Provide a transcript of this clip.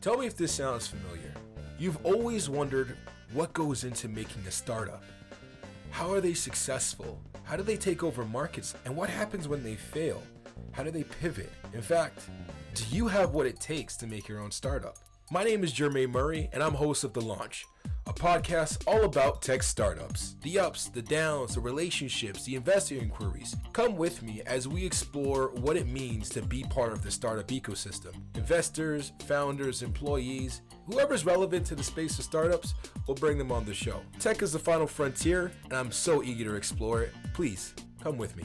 Tell me if this sounds familiar. You've always wondered what goes into making a startup. How are they successful? How do they take over markets? And what happens when they fail? How do they pivot? In fact, do you have what it takes to make your own startup? My name is Jermaine Murray, and I'm host of The Launch, a podcast all about tech startups. The ups, the downs, the relationships, the investor inquiries. Come with me as we explore what it means to be part of the startup ecosystem. Investors, founders, employees, whoever's relevant to the space of startups, we'll bring them on the show. Tech is the final frontier, and I'm so eager to explore it. Please, come with me.